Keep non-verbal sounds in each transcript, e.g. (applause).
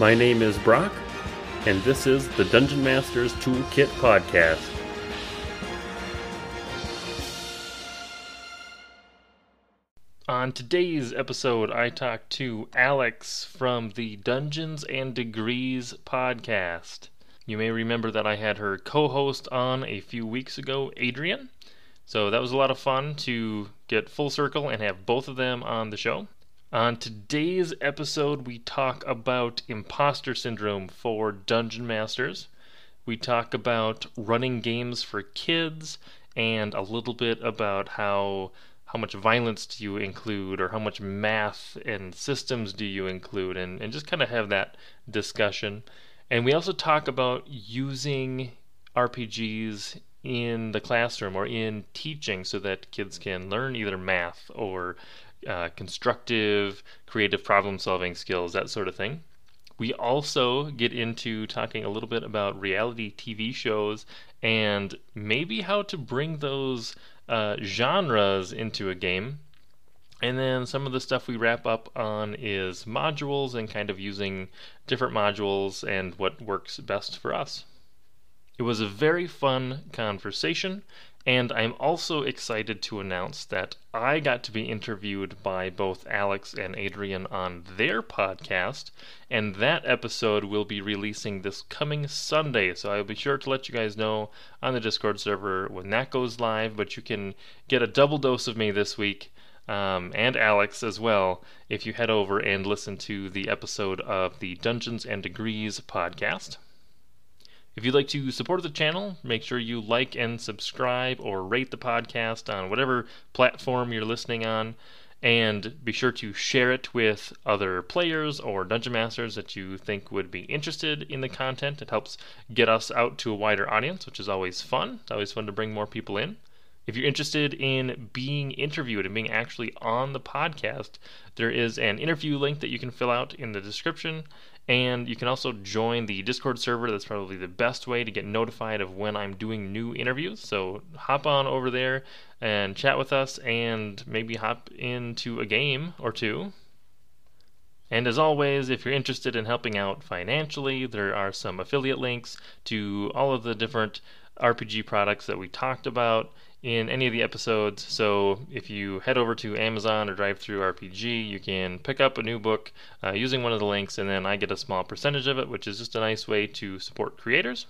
My name is Brock, and this is the Dungeon Masters Toolkit Podcast. On today's episode, I talked to Alex from the Dungeons and Degrees podcast. You may remember that I had her co host on a few weeks ago, Adrian. So that was a lot of fun to get full circle and have both of them on the show. On today's episode, we talk about imposter syndrome for dungeon masters. We talk about running games for kids and a little bit about how how much violence do you include or how much math and systems do you include and, and just kind of have that discussion. And we also talk about using RPGs in the classroom or in teaching so that kids can learn either math or uh, constructive, creative problem solving skills, that sort of thing. We also get into talking a little bit about reality TV shows and maybe how to bring those uh, genres into a game. And then some of the stuff we wrap up on is modules and kind of using different modules and what works best for us. It was a very fun conversation, and I'm also excited to announce that I got to be interviewed by both Alex and Adrian on their podcast, and that episode will be releasing this coming Sunday. So I'll be sure to let you guys know on the Discord server when that goes live, but you can get a double dose of me this week. Um, and Alex as well, if you head over and listen to the episode of the Dungeons and Degrees podcast. If you'd like to support the channel, make sure you like and subscribe or rate the podcast on whatever platform you're listening on. And be sure to share it with other players or dungeon masters that you think would be interested in the content. It helps get us out to a wider audience, which is always fun. It's always fun to bring more people in. If you're interested in being interviewed and being actually on the podcast, there is an interview link that you can fill out in the description. And you can also join the Discord server. That's probably the best way to get notified of when I'm doing new interviews. So hop on over there and chat with us and maybe hop into a game or two. And as always, if you're interested in helping out financially, there are some affiliate links to all of the different RPG products that we talked about in any of the episodes. So if you head over to Amazon or DriveThruRPG, you can pick up a new book uh, using one of the links, and then I get a small percentage of it, which is just a nice way to support creators.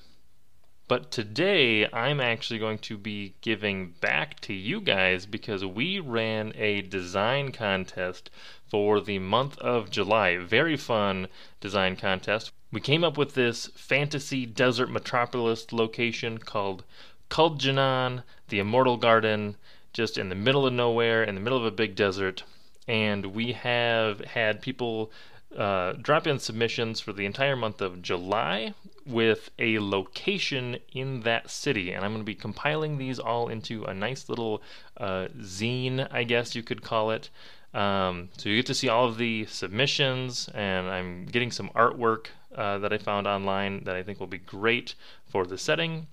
But today, I'm actually going to be giving back to you guys because we ran a design contest for the month of July. Very fun design contest. We came up with this fantasy desert metropolis location called Kuldjian, the Immortal Garden, just in the middle of nowhere, in the middle of a big desert. And we have had people uh, drop in submissions for the entire month of July with a location in that city. And I'm going to be compiling these all into a nice little uh, zine, I guess you could call it. Um, so you get to see all of the submissions, and I'm getting some artwork uh, that I found online that I think will be great for the setting.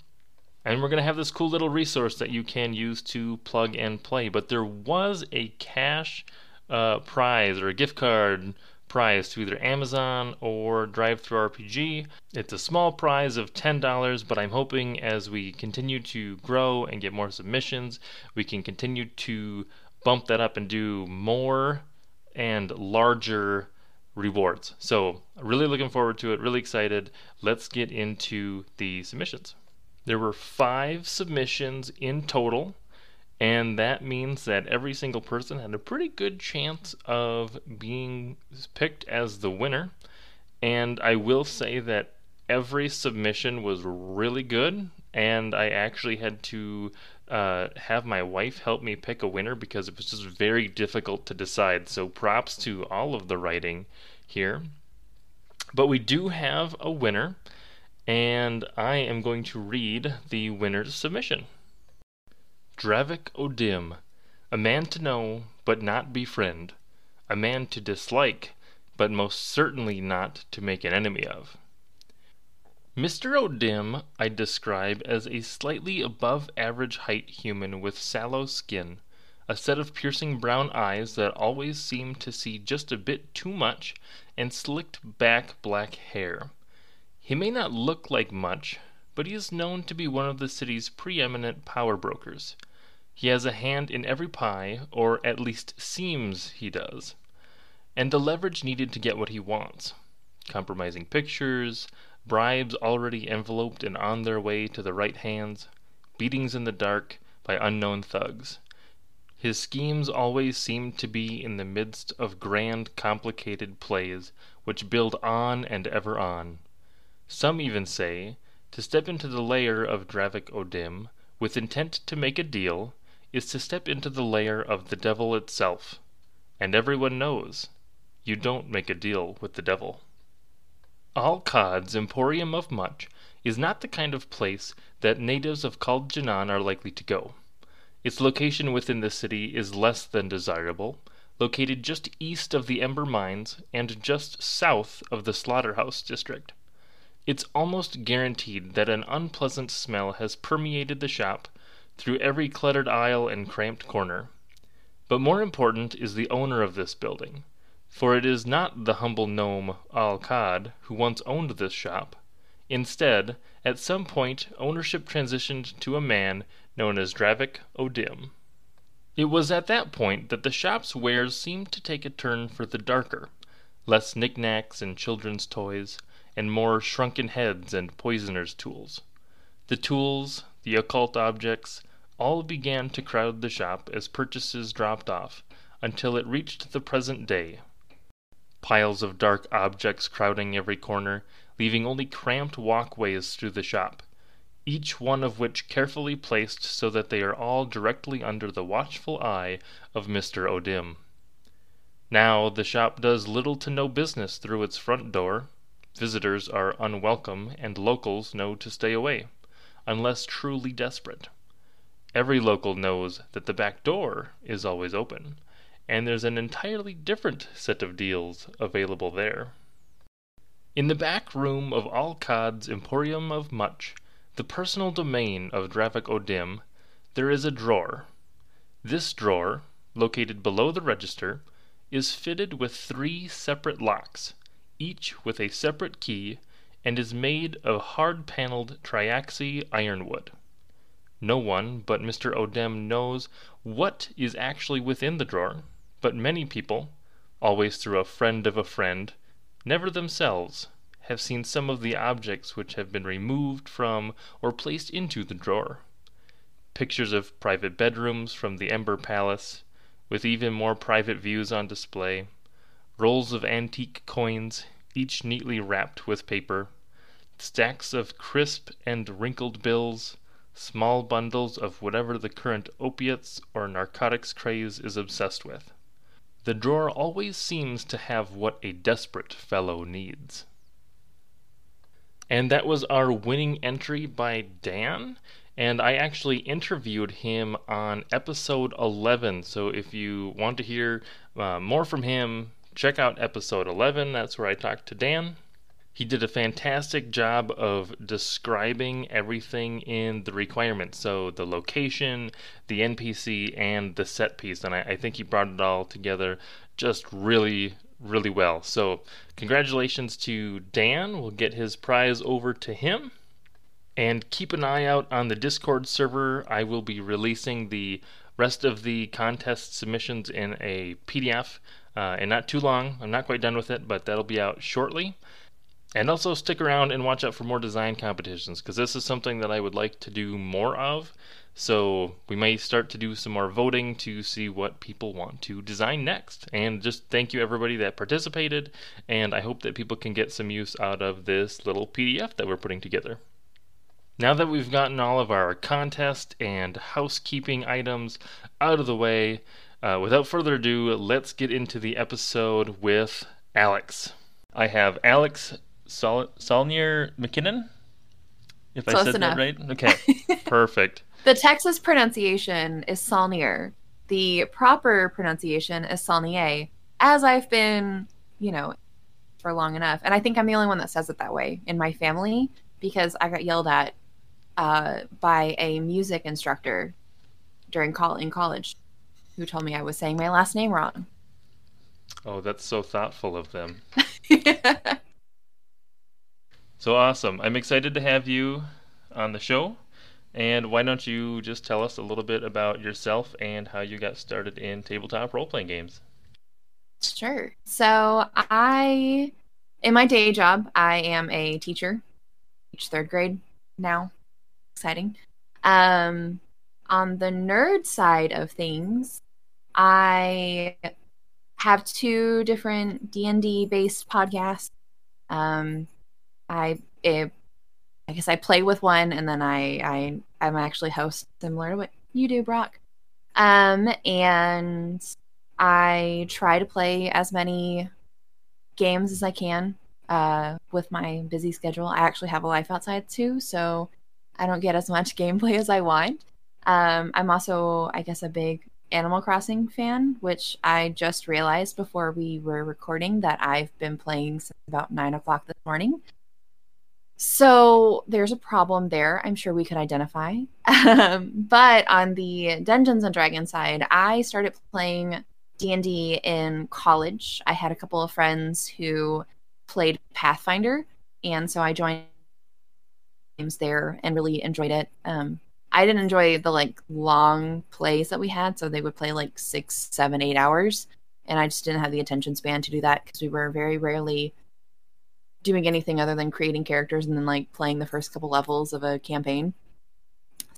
And we're going to have this cool little resource that you can use to plug and play. But there was a cash uh, prize or a gift card prize to either Amazon or DriveThruRPG. It's a small prize of $10, but I'm hoping as we continue to grow and get more submissions, we can continue to bump that up and do more and larger rewards. So, really looking forward to it, really excited. Let's get into the submissions. There were five submissions in total, and that means that every single person had a pretty good chance of being picked as the winner. And I will say that every submission was really good, and I actually had to uh, have my wife help me pick a winner because it was just very difficult to decide. So props to all of the writing here. But we do have a winner and I am going to read the winner's submission. Dravik Odim, a man to know but not befriend, a man to dislike but most certainly not to make an enemy of. Mr. Odim I describe as a slightly above average height human with sallow skin, a set of piercing brown eyes that always seem to see just a bit too much, and slicked back black hair. He may not look like much, but he is known to be one of the city's preeminent power brokers. He has a hand in every pie, or at least seems he does. And the leverage needed to get what he wants compromising pictures, bribes already enveloped and on their way to the right hands, beatings in the dark by unknown thugs. His schemes always seem to be in the midst of grand, complicated plays which build on and ever on. Some even say, to step into the lair of Dravik O'Dim with intent to make a deal is to step into the lair of the devil itself. And everyone knows you don't make a deal with the devil. Al Qaad's Emporium of Much is not the kind of place that natives of Caljanan are likely to go. Its location within the city is less than desirable, located just east of the Ember Mines and just south of the Slaughterhouse District. It's almost guaranteed that an unpleasant smell has permeated the shop through every cluttered aisle and cramped corner. But more important is the owner of this building, for it is not the humble gnome Al Qaad who once owned this shop. Instead, at some point, ownership transitioned to a man known as Dravik O'Dim. It was at that point that the shop's wares seemed to take a turn for the darker, less knickknacks and children's toys, and more shrunken heads and poisoners' tools. The tools, the occult objects, all began to crowd the shop as purchases dropped off, until it reached the present day. Piles of dark objects crowding every corner, leaving only cramped walkways through the shop, each one of which carefully placed so that they are all directly under the watchful eye of Mr. O'Dim. Now the shop does little to no business through its front door. Visitors are unwelcome, and locals know to stay away unless truly desperate. Every local knows that the back door is always open, and there's an entirely different set of deals available there. In the back room of Al Emporium of Much, the personal domain of Dravik O'Dim, there is a drawer. This drawer, located below the register, is fitted with three separate locks, each with a separate key and is made of hard-paneled triaxi ironwood. No one but Mr. Odem knows what is actually within the drawer, but many people, always through a friend of a friend, never themselves, have seen some of the objects which have been removed from or placed into the drawer. Pictures of private bedrooms from the Ember Palace, with even more private views on display, rolls of antique coins, each neatly wrapped with paper, stacks of crisp and wrinkled bills, small bundles of whatever the current opiates or narcotics craze is obsessed with. The drawer always seems to have what a desperate fellow needs. And that was our winning entry by Dan. And I actually interviewed him on episode 11. So if you want to hear uh, more from him, check out episode 11. That's where I talked to Dan. He did a fantastic job of describing everything in the requirements. So the location, the NPC, and the set piece. And I, I think he brought it all together just really, really well. So congratulations to Dan. We'll get his prize over to him. And keep an eye out on the Discord server. I will be releasing the rest of the contest submissions in a PDF uh, and not too long. I'm not quite done with it, but that'll be out shortly. And also stick around and watch out for more design competitions because this is something that I would like to do more of. So we may start to do some more voting to see what people want to design next. And just thank you everybody that participated. And I hope that people can get some use out of this little PDF that we're putting together. Now that we've gotten all of our contest and housekeeping items out of the way, uh, without further ado, let's get into the episode with Alex. I have Alex Sol- Saulnier McKinnon. If Close I said enough. that right, okay, (laughs) perfect. The Texas pronunciation is Solnier. The proper pronunciation is Solnier. As I've been, you know, for long enough, and I think I'm the only one that says it that way in my family because I got yelled at uh, by a music instructor during call in college who told me I was saying my last name wrong. Oh, that's so thoughtful of them. (laughs) so awesome. I'm excited to have you on the show. And why don't you just tell us a little bit about yourself and how you got started in tabletop role playing games? Sure. So, I, in my day job, I am a teacher, teach third grade now. Exciting. Um, on the nerd side of things, I have two different D&D based podcasts. Um, I it, I guess I play with one and then I I I'm actually host similar to what you do, Brock. Um, and I try to play as many games as I can uh, with my busy schedule. I actually have a life outside too, so I don't get as much (laughs) gameplay as I want. Um, I'm also, I guess, a big Animal Crossing fan, which I just realized before we were recording that I've been playing since about nine o'clock this morning. So there's a problem there. I'm sure we could identify. (laughs) Um, but on the Dungeons and Dragons side, I started playing D&D in college. I had a couple of friends who played Pathfinder, and so I joined games there and really enjoyed it. Um, I didn't enjoy the like long plays that we had, so they would play like six, seven, eight hours, and I just didn't have the attention span to do that because we were very rarely doing anything other than creating characters and then like playing the first couple levels of a campaign.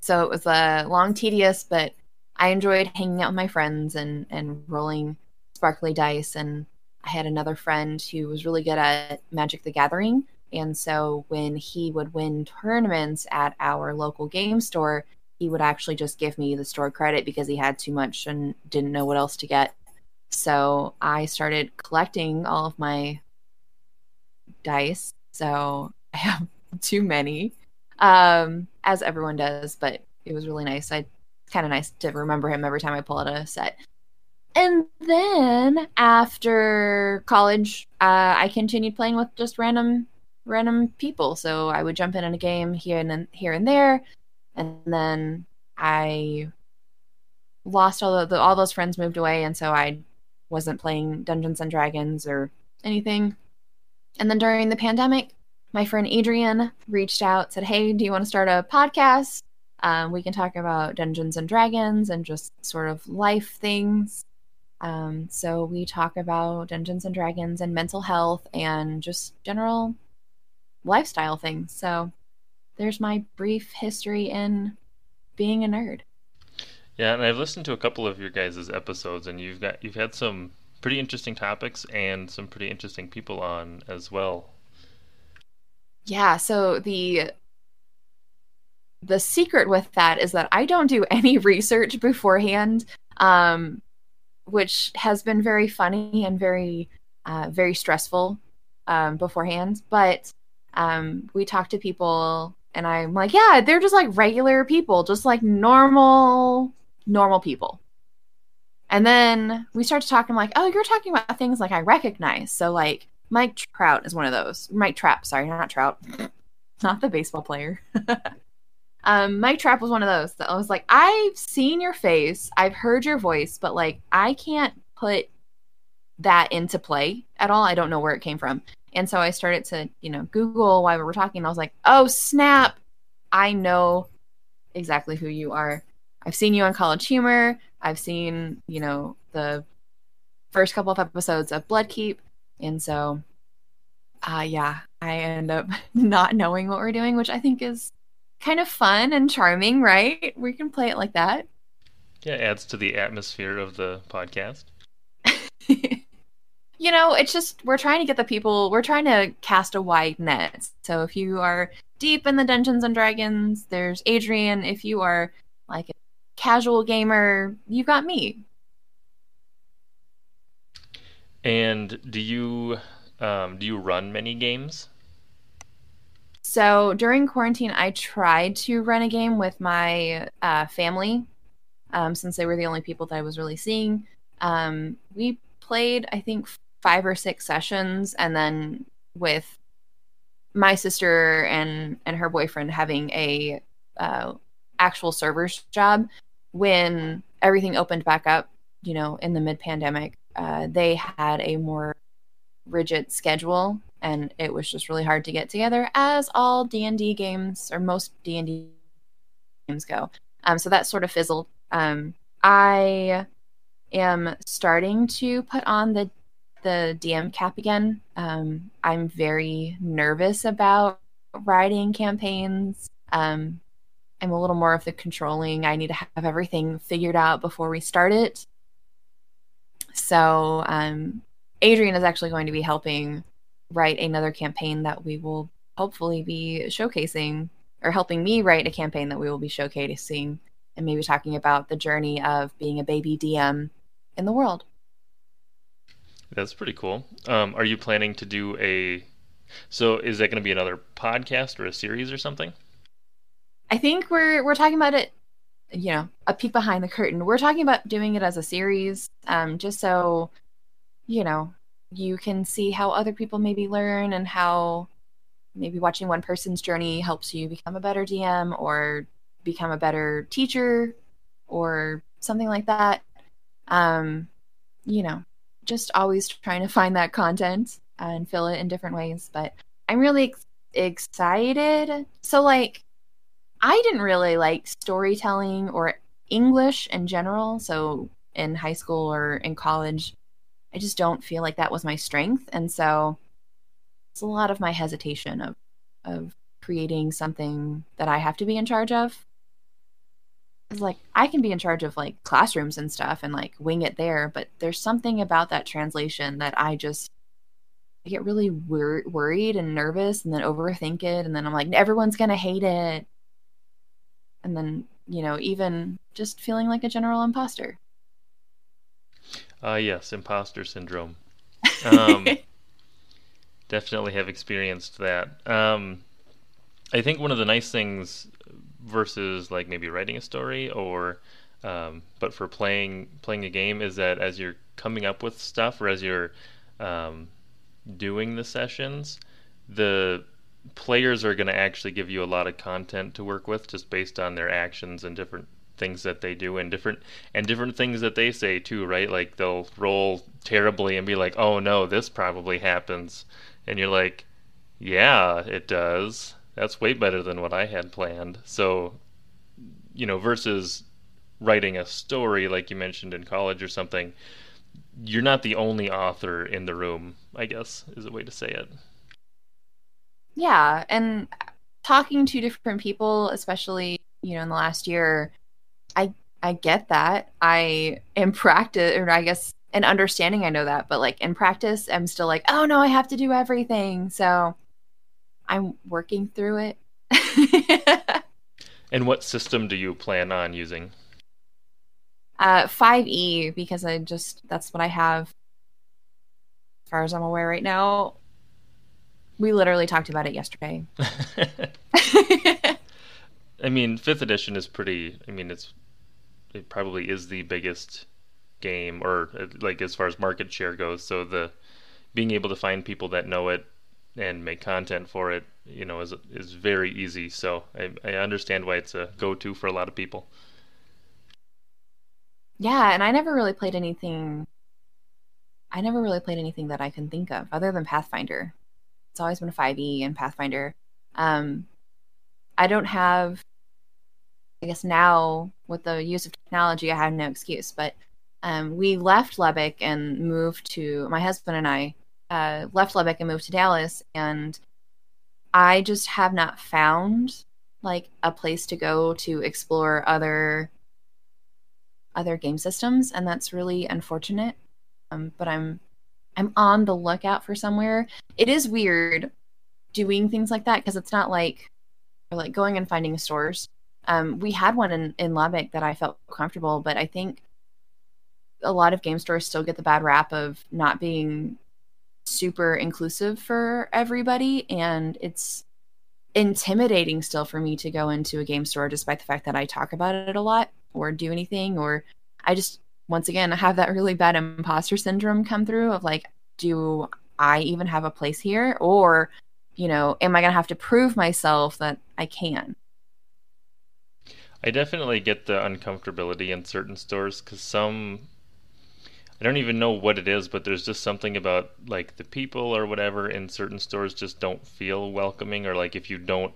So it was uh, long, tedious, but I enjoyed hanging out with my friends and and rolling sparkly dice. And I had another friend who was really good at Magic the Gathering, and so when he would win tournaments at our local game store, he would actually just give me the store credit because he had too much and didn't know what else to get. So I started collecting all of my dice. So (laughs) I have too many, um, as everyone does, but it was really nice. I kind of nice to remember him every time I pull out a set. And then after college, uh, I continued playing with just random random people. So I would jump in in a game here and then, here and there, and then I lost all the, the all those friends moved away, and so I wasn't playing Dungeons and Dragons or anything. And then during the pandemic, my friend Adrian reached out, said, "Hey, do you want to start a podcast? Um, we can talk about Dungeons and Dragons and just sort of life things." Um, so we talk about Dungeons and Dragons and mental health and just general lifestyle things. So there's my brief history in being a nerd. Yeah, and I've listened to a couple of your guys' episodes, and you've got you've had some pretty interesting topics and some pretty interesting people on as well. Yeah, so the the secret with that is that I don't do any (laughs) research beforehand, um, which has been very funny and very uh, very stressful um, beforehand. But um, we talk to people and I'm like, yeah, they're just like regular people, just like normal, normal people. And then we start to talk. I'm like, oh, you're talking about things like I recognize. So like Mike Trout is one of those. Mike Trapp, sorry, not Trout, (laughs) not the baseball player. (laughs) um, Mike Trapp was one of those that I was like, I've seen your face, I've heard your voice, but like I can't put that into play at all. I don't know where it came from. And so I started to, you know, Google while we were talking. I was like, oh, snap. I know exactly who you are. I've seen you on College Humor. I've seen, you know, the first couple of episodes of Bloodkeep. And so, uh, yeah, I end up (laughs) not knowing what we're doing, which I think is kind of fun and charming, right? We can play it like that. Yeah, adds to the atmosphere of the podcast. (laughs) you know, it's just we're trying to get the people, we're trying to cast a wide net. So if you are deep in the Dungeons and Dragons, there's Adrian. If you are like a casual gamer, you've got me. And do you um, do you run many games? So during quarantine, I tried to run a game with my uh, family, um, since they were the only people that I was really seeing. Um, we played, I think, five or six sessions and then with my sister and and her boyfriend having a uh, actual server's job when everything opened back up you know, in the mid pandemic, uh, they had a more rigid schedule and it was just really hard to get together as all D&D games or most D&D games go. Um, so that sort of fizzled. Um, I am starting to put on the the DM cap again. Um, I'm very nervous about writing campaigns. Um, I'm a little more of the controlling. I need to have everything figured out before we start it. So um, Adrian is actually going to be helping write another campaign that we will hopefully be showcasing, or helping me write a campaign that we will be showcasing, and maybe talking about the journey of being a baby DM in the world. That's pretty cool. Um, are you planning to do a? So is that going to be another podcast or a series or something? I think we're we're talking about it. You know, a peek behind the curtain. We're talking about doing it as a series, um, just so you know you can see how other people maybe learn and how maybe watching one person's journey helps you become a better DM or become a better teacher or something like that. Um, you know, just always trying to find that content and fill it in different ways. But I'm really ex- excited. So, like, I didn't really like storytelling or English in general. So, in high school or in college, I just don't feel like that was my strength. And so it's a lot of my hesitation of of creating something that I have to be in charge of. It's like I can be in charge of like classrooms and stuff and like wing it there, but there's something about that translation that I just I get really wor- worried and nervous and then overthink it and then I'm like everyone's going to hate it. And then, you know, even just feeling like a general imposter. Uh, yes, imposter syndrome. Um, (laughs) definitely have experienced that. Um, I think one of the nice things versus like maybe writing a story or um, but for playing playing a game is that as you're coming up with stuff or as you're um, doing the sessions, the players are going to actually give you a lot of content to work with just based on their actions and different things that they do and different and different things that they say too, right? Like they'll roll terribly and be like, "Oh no, this probably happens," and you're like, "Yeah, it does. That's way better than what I had planned." So, you know, versus writing a story like you mentioned in college or something, you're not the only author in the room. I guess is a way to say it. Yeah, and talking to different people, especially you know in the last year I I get that. I in practice, or I guess in understanding, I know that, but like in practice, I'm still like, oh no, I have to do everything. So I'm working through it. (laughs) and what system do you plan on using? Uh, 5e because I just that's what I have. As far as I'm aware right now, we literally talked about it yesterday. (laughs) (laughs) I mean, fifth edition is pretty. I mean, it's it probably is the biggest game or uh, like as far as market share goes so the being able to find people that know it and make content for it you know is is very easy. So i, I understand why it's a go-to for a lot of people. Yeah and i never really played anything i never really played anything that i can think of other than pathfinder. It's always been 5e and pathfinder. Um i don't have I guess now with the use of technology, I have no excuse. But um, we left Lubbock and moved to my husband and I uh, left Lubbock and moved to Dallas, and I just have not found like a place to go to explore other other game systems, and that's really unfortunate. Um, but I'm I'm on the lookout for somewhere. It is weird doing things like that because it's not like like going and finding stores um, we had one in, in Lubbock that I felt comfortable, but I think a lot of game stores still get the bad rap of not being super inclusive for everybody. And it's intimidating still for me to go into a game store despite the fact that I talk about it a lot or do anything. Or I just, once again, I have that really bad imposter syndrome come through of like, do I even have a place here? Or, you know, am I going to have to prove myself that I can? I definitely get the uncomfortability in certain stores because some I don't even know what it is, but there's just something about like the people or whatever in certain stores just don't feel welcoming, or like if you don't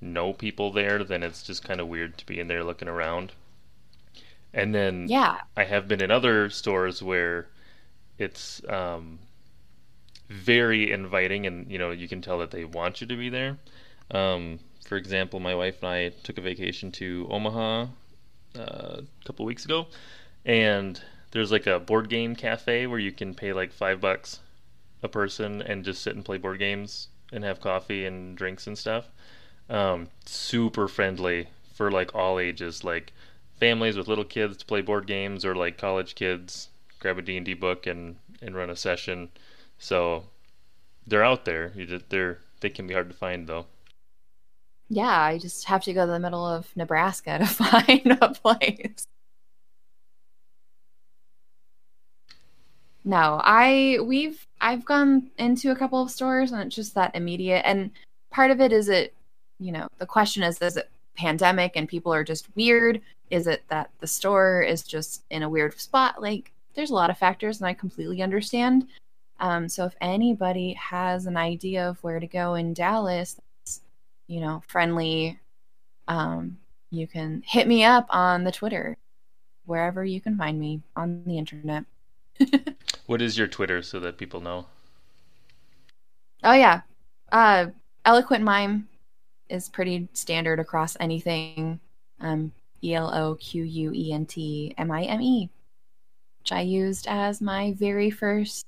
know people there, then it's just kind of weird to be in there looking around. And then Yeah. I have been in other stores where it's um, very inviting, and you know you can tell that they want you to be there. Um, for example, my wife and I took a vacation to Omaha uh, a couple weeks ago, and there's like a board game cafe where you can pay like five bucks a person and just sit and play board games and have coffee and drinks and stuff. Um, super friendly for like all ages, like families with little kids to play board games or like college kids grab a D&D book and and run a session. So they're out there. You just, they're they can be hard to find though. Yeah, I just have to go to the middle of Nebraska to (laughs) find a place. No, I we've I've gone into a couple of stores and it's just that immediate and part of it is it you know, the question is is it pandemic and people are just weird? Is it that the store is just in a weird spot? Like there's a lot of factors and I completely understand. Um, so if anybody has an idea of where to go in Dallas, you know, friendly, um, you can hit me up on the Twitter, wherever you can find me on the internet. (laughs) What is your Twitter so that people know? Oh yeah, uh, eloquent mime is pretty standard across anything. Um, E L O Q U E N T M I M E, which I used as my very first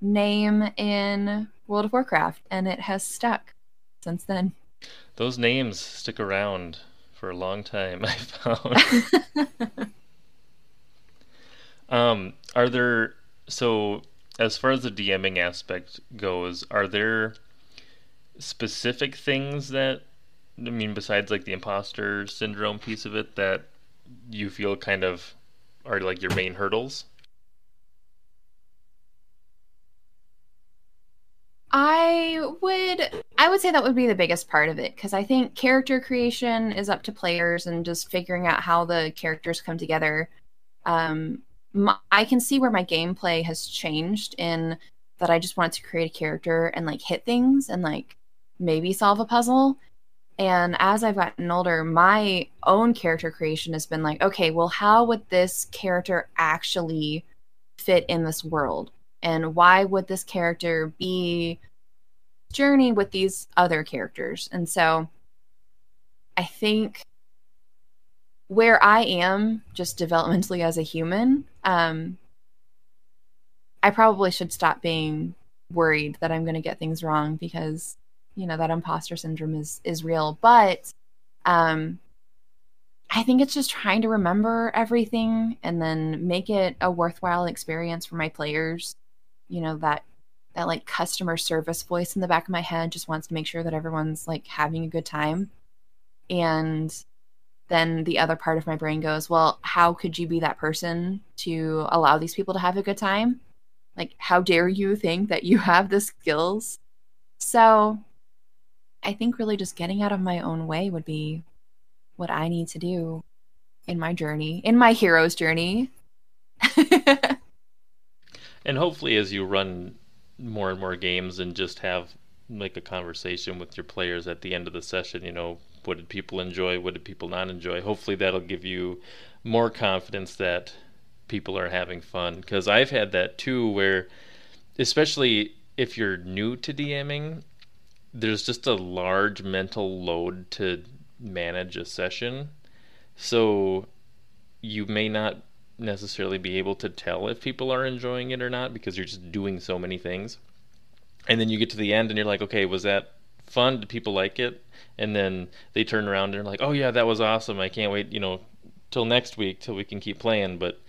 name in World of Warcraft, and it has stuck since then. Those names stick around for a long time. (laughs) I found. (laughs) um, are there so as far as the DMing aspect goes, are there specific things that I mean besides like the imposter syndrome piece of it that you feel kind of are like your main hurdles? I would I would say that would be the biggest part of it because I think character creation is up to players and just figuring out how the characters come together. Um, my, I can see where my gameplay has changed in that I just wanted to create a character and like hit things and like maybe solve a puzzle. And as I've gotten older, my own character creation has been like, okay, well, how would this character actually fit in this world? And why would this character be journey with these other characters? And so I think where I am just developmentally as a human, um, I probably should stop being worried that I'm going to get things wrong because you know that imposter syndrome is is real. But um, I think it's just trying to remember everything and then make it a worthwhile experience for my players. You know that that like customer service voice in the back of my head just wants to make sure that everyone's like having a good time. And then the other part of my brain goes, well, how could you be that person to allow these people to have a good time? Like, how dare you think that you have the skills? So, I think really just getting out of my own way would be what I need to do in my journey, in my hero's journey. (laughs) And hopefully, as you run more and more games and just have like a conversation with your players at the end of the session, you know, what did people enjoy? What did people not enjoy? Hopefully, that'll give you more confidence that people are having fun. Because I've had that too, where especially if you're new to DMing, there's just a large mental load to manage a session. So you may not necessarily be able to tell if people are enjoying it or not because you're just doing so many things. And then you get to the end and you're like, okay, was that fun? Did people like it? And then they turn around and they're like, oh yeah, that was awesome. I can't wait, you know, till next week till we can keep playing. But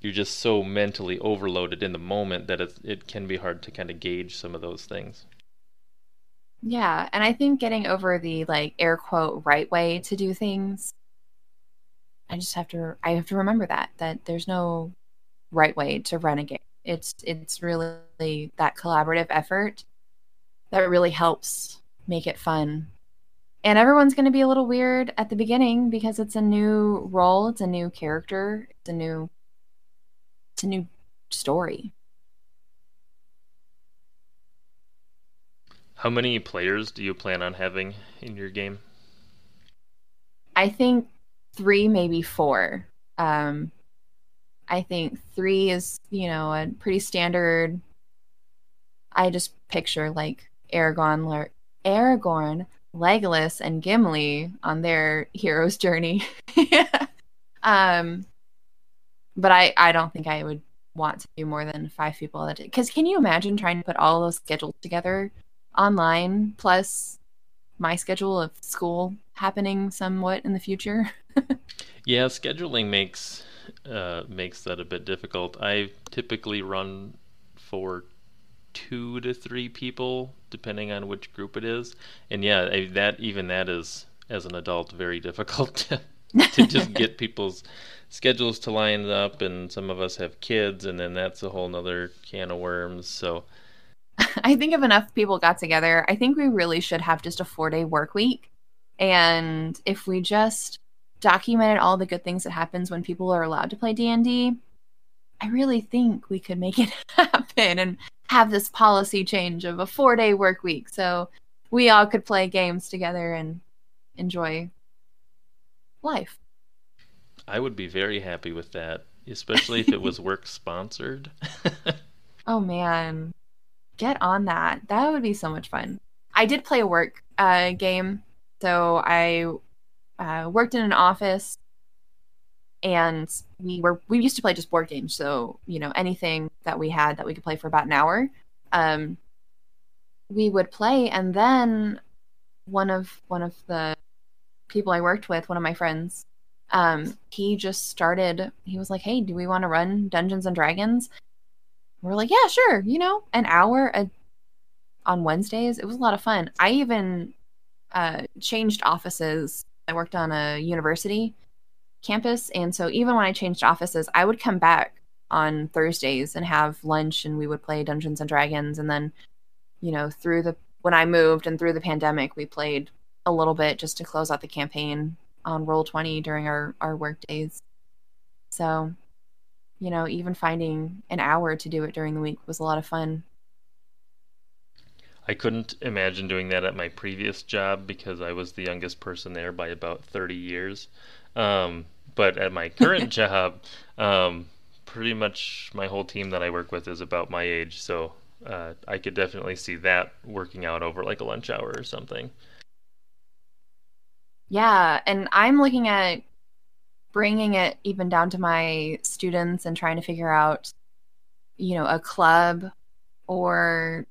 you're just so mentally overloaded in the moment that it it can be hard to kind of gauge some of those things. yeah, and I think getting over the like air quote right way to do things, I just have to I have to remember that that there's no right way to run a game. It's it's really that collaborative effort that really helps make it fun. And everyone's going to be a little weird at the beginning because it's a new role, it's a new character, it's a new it's a new story. How many players do you plan on having in your game? I think three, maybe four. Um, I think three is, you know, a pretty standard. I just picture like Aragorn, Aragorn, Legolas, and Gimli on their hero's journey. (laughs) um, but I, I don't think I would want to do more than five people because can you imagine trying to put all those schedules together online plus my schedule of school happening somewhat in the future (laughs) yeah scheduling makes uh, makes that a bit difficult i typically run for two to three people depending on which group it is. And yeah that even that is as an adult very (laughs) difficult to, to just get (laughs) people's schedules to line up and some of us have kids and then that's a whole nother can of worms so. (laughs) I think if enough people got together i think we really should have just a four day work week. And if we just documented all the good things that happens when people are allowed to play d&d i really think we could make it happen. And have this policy change of a four day work week so we all could play games together and enjoy life I would be very happy with that, especially if it was work sponsored. (laughs) oh man, get on that. That would be so much fun. I did play a work uh, game, so I uh, worked in an office, and we were we used to play just board games. So you know anything that we had that we could play for about an hour, um, we would play, and then one of one of the people I worked with, one of my friends, um, he just started, he was like, Hey, do we want to run Dungeons and Dragons? We're like, Yeah, sure. You know, an hour a, on Wednesdays. It was a lot of fun. I even uh, changed offices. I worked on a university campus. And so even when I changed offices, I would come back on Thursdays and have lunch and we would play Dungeons and Dragons. And then, you know, through the, when I moved and through the pandemic, we played a little bit just to close out the campaign on Roll20 during our our work days so you know even finding an hour to do it during the week was a lot of fun I couldn't imagine doing that at my previous job because I was the youngest person there by about 30 years. Um, but at my current (laughs) job, um, pretty much my whole team that I work with is about my age. So uh, I could definitely see that working out over like a lunch hour or something. Yeah, and I'm looking at bringing it even down to my students and trying to figure out, you know, a club or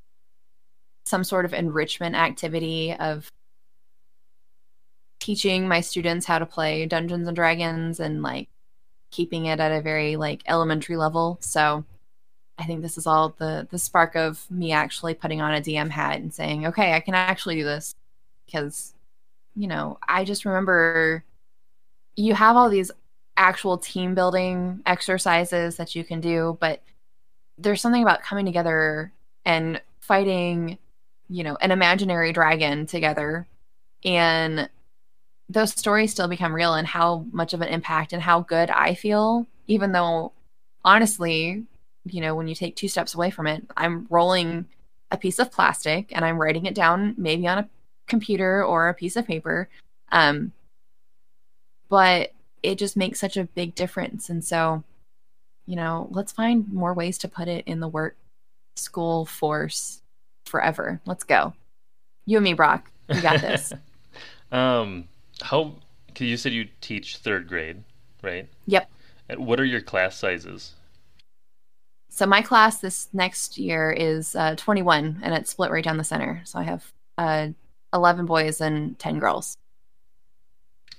some sort of enrichment activity of teaching my students how to play Dungeons and Dragons and like keeping it at a very like elementary level. So I think this is all the the spark of me actually putting on a DM hat and saying, "Okay, I can actually do this." Because you know, I just remember you have all these actual team building exercises that you can do, but there's something about coming together and fighting, you know, an imaginary dragon together and those stories still become real and how much of an impact and how good I feel, even though honestly, you know, when you take two steps away from it, I'm rolling a piece of plastic and I'm writing it down maybe on a computer or a piece of paper. Um, but it just makes such a big difference. And so, you know, let's find more ways to put it in the work school force forever. Let's go. You and me, Brock. We got this. (laughs) um, how? Cause you said you teach third grade, right? Yep. What are your class sizes? So my class this next year is uh, 21, and it's split right down the center. So I have uh, 11 boys and 10 girls.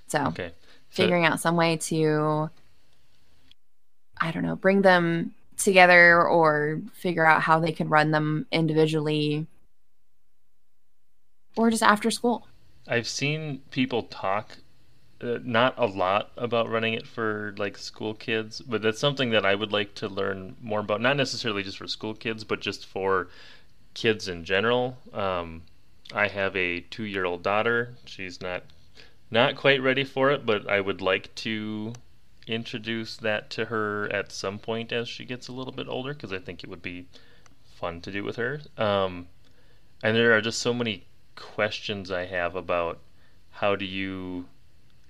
So, okay. so figuring out some way to, I don't know, bring them together or figure out how they could run them individually or just after school. I've seen people talk uh, not a lot about running it for like school kids, but that's something that I would like to learn more about. Not necessarily just for school kids, but just for kids in general. Um, I have a two-year-old daughter. She's not not quite ready for it, but I would like to introduce that to her at some point as she gets a little bit older because I think it would be fun to do with her. Um, and there are just so many questions I have about how do you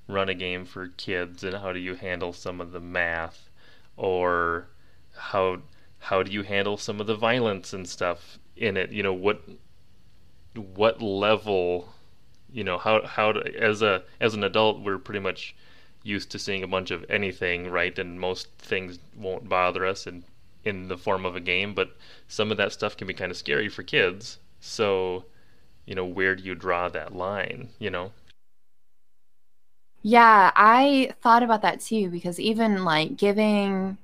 run a game for kids and how do you handle some of the math or how how do you handle some of the violence and stuff in it? You know what what level you know how how as a as an adult we're pretty much used to seeing a bunch of anything right? And most things won't bother us in in the form of a game but some of that stuff can be kind of scary for kids. So you know where do you draw that line you know? Yeah i thought about that too because even like giving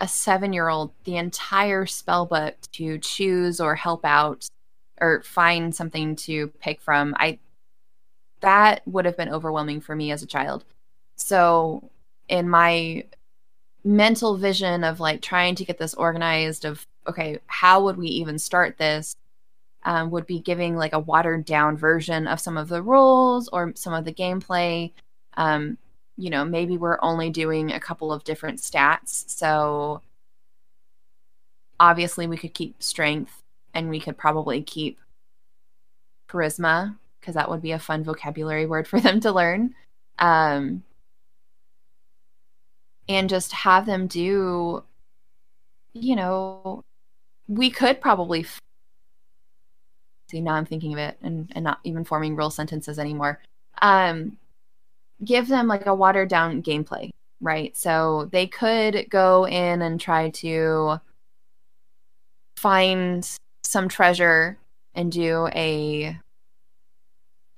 a seven year old the entire spell book to choose or help out or find something to pick from i that would have been overwhelming for me as a child. So in my mental vision of like trying to get this organized of okay how would we even start this um, would be giving like a watered down version of some of the rules or some of the gameplay um, you know, maybe we're only doing a couple of different stats. So obviously we could keep strength and we could probably keep charisma because that would be a fun vocabulary word for them to learn. Um, and just have them do, you know, we could probably. F- See, now I'm thinking of it and, and not even forming real sentences anymore. Um, give them like a watered down gameplay, right? So they could go in and try to find some treasure and do a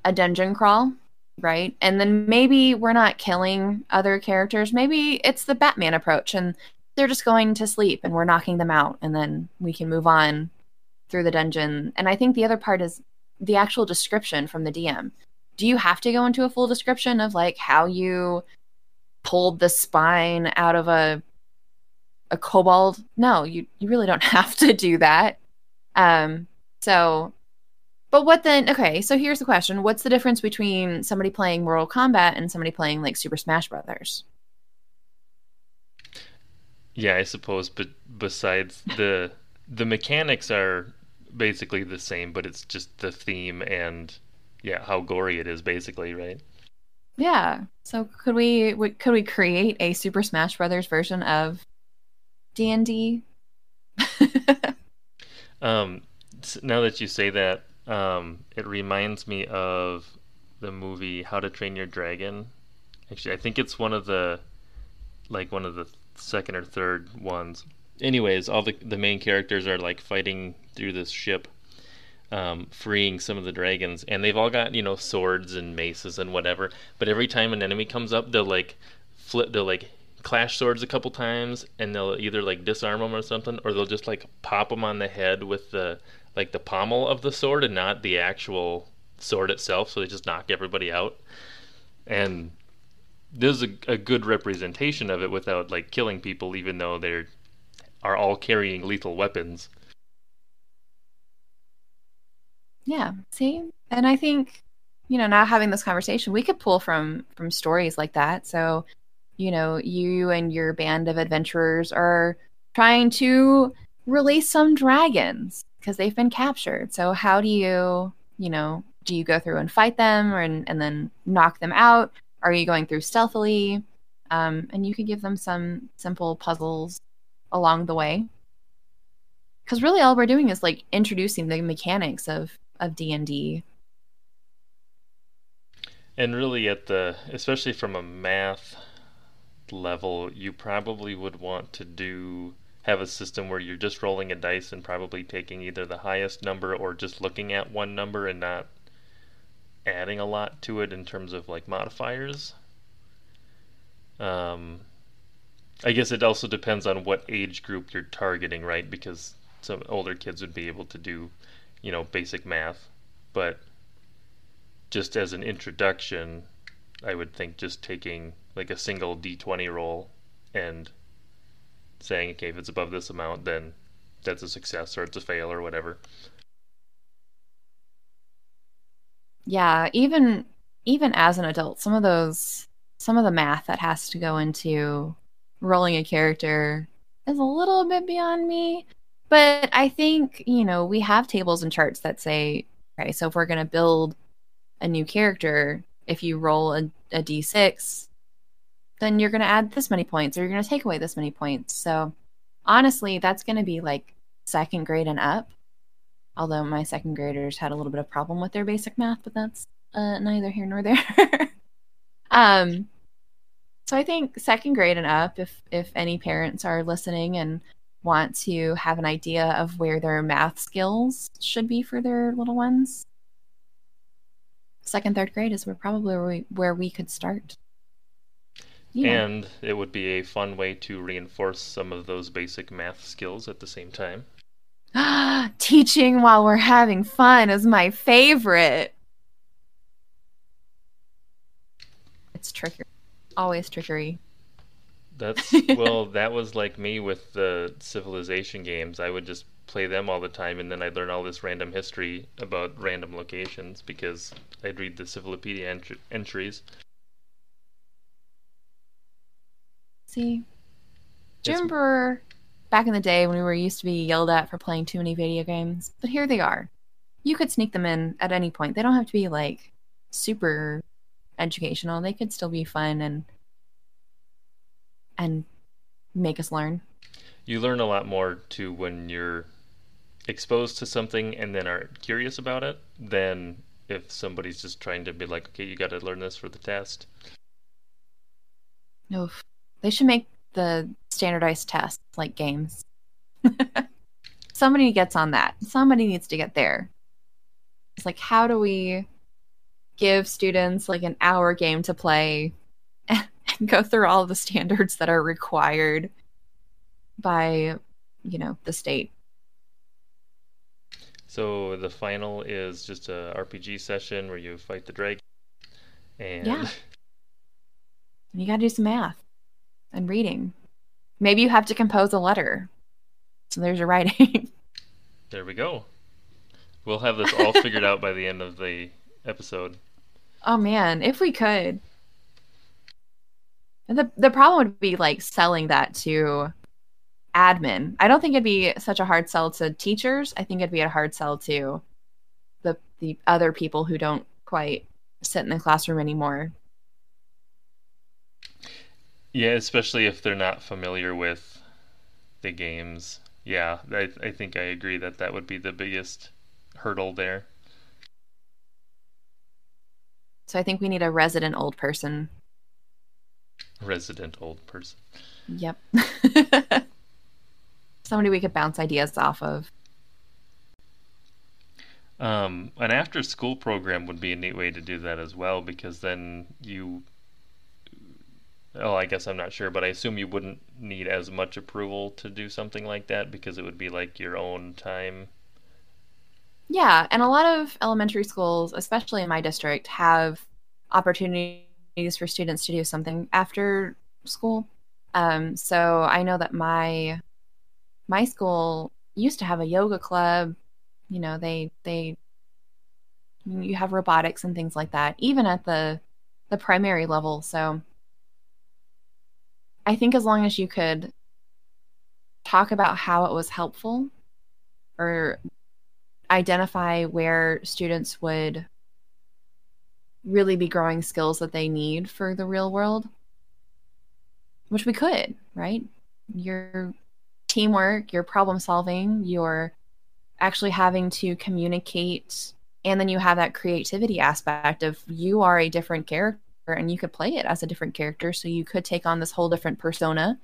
a dungeon crawl, right? And then maybe we're not killing other characters. Maybe it's the Batman approach and they're just going to sleep and we're knocking them out and then we can move on through the dungeon. And I think the other part is the actual description from the DM do you have to go into a full description of like how you pulled the spine out of a a kobold? No, you you really don't (laughs) have to do that. Um so but what then okay, so here's the question. What's the difference between somebody playing Mortal Kombat and somebody playing like Super Smash Brothers? Yeah, I suppose but besides the the mechanics are basically the same, but it's just the theme and yeah how gory it is basically right? Yeah. So could we could we create a super smash brothers version of d&d (laughs) um now that you say that um it reminds me of the movie how to train your dragon. Actually i think it's one of the like one of the second or third ones. Anyways all the the main characters are like fighting through this ship um, freeing some of the dragons, and they've all got you know swords and maces and whatever. But every time an enemy comes up, they'll like flip, they'll like clash swords a couple times, and they'll either like disarm them or something, or they'll just like pop them on the head with the like the pommel of the sword and not the actual sword itself. So they just knock everybody out, and this is a, a good representation of it without like killing people, even though they're are all carrying lethal weapons. Yeah. See? And I think, you know, now having this conversation, we could pull from from stories like that. So, you know, you and your band of adventurers are trying to release some dragons because they've been captured. So how do you, you know, do you go through and fight them or, and, and then knock them out? Are you going through stealthily? Um, and you could give them some simple puzzles along the way. Because really, all we're doing is like introducing the mechanics of of D&D. And really at the especially from a math level, you probably would want to do have a system where you're just rolling a dice and probably taking either the highest number or just looking at one number and not adding a lot to it in terms of like modifiers. Um, I guess it also depends on what age group you're targeting, right? Because some older kids would be able to do you know, basic math. But just as an introduction, I would think just taking like a single d20 roll and saying, okay, if it's above this amount, then that's a success or it's a fail or whatever. Yeah, even even as an adult, some of those some of the math that has to go into rolling a character is a little bit beyond me. But I think, you know, we have tables and charts that say, okay, so if we're going to build a new character, if you roll a a d6, then you're going to add this many points or you're going to take away this many points. So honestly, that's going to be like second grade and up. Although my second graders had a little bit of problem with their basic math, but that's uh, neither here nor there. (laughs) um, so I think second grade and up, if if any parents are listening and want to have an idea of where their math skills should be for their little ones, second third grade is where probably where we, where we could start. Yeah. and it would be a fun way to reinforce some of those basic math skills at the same time. (gasps) Teaching while we're having fun is my favorite. It's trickery. Always trickery that's (laughs) well that was like me with the civilization games i would just play them all the time, and then I'd learn all this random history about random locations because I'd read the Civilopedia ent- entries. See, do you remember back in the day when we were used to be yelled at for playing too many video games? But here they are. You could sneak them in at any point. They don't have to be like super educational. They could still be fun and and make us learn. You learn a lot more too when you're exposed to something and then are curious about it than if somebody's just trying to be like, okay, you got to learn this for the test. No, they should make the standardized tests like games. (laughs) Somebody gets on that. Somebody needs to get there. It's like, how do we give students like an hour game to play (laughs) go through all the standards that are required by, you know, the state? So the final is just a RPG session where you fight the dragon. And yeah. And you got to do some math and reading. Maybe you have to compose a letter. So there's your writing. (laughs) there we go. We'll have this all figured out by the end of the episode. Oh man, if we could. The the problem would be like selling that to admin. I don't think it'd be such a hard sell to teachers. I think it'd be a hard sell to the the other people who don't quite sit in the classroom anymore. Yeah, especially if they're not familiar with the games. Yeah, I I think I agree that that would be the biggest hurdle there. So I think we need a resident old person. Resident old person. Yep. (laughs) somebody we could bounce ideas off of. Um, an after school program would be a neat way to do that as well because then you. Oh, I guess I'm not sure, but I assume you wouldn't need as much approval to do something like that because it would be like your own time. Yeah, and a lot of elementary schools, especially in my district, have opportunities for students to do something after school. Um, so I know that my my school used to have a yoga club. You know, they they you have robotics and things like that, even at the the primary level. So I think as long as you could talk about how it was helpful or identify where students would really be growing skills that they need for the real world, which we could, right? You're teamwork, your problem solving, you're actually having to communicate and then you have that creativity aspect of you are a different character and you could play it as a different character so you could take on this whole different persona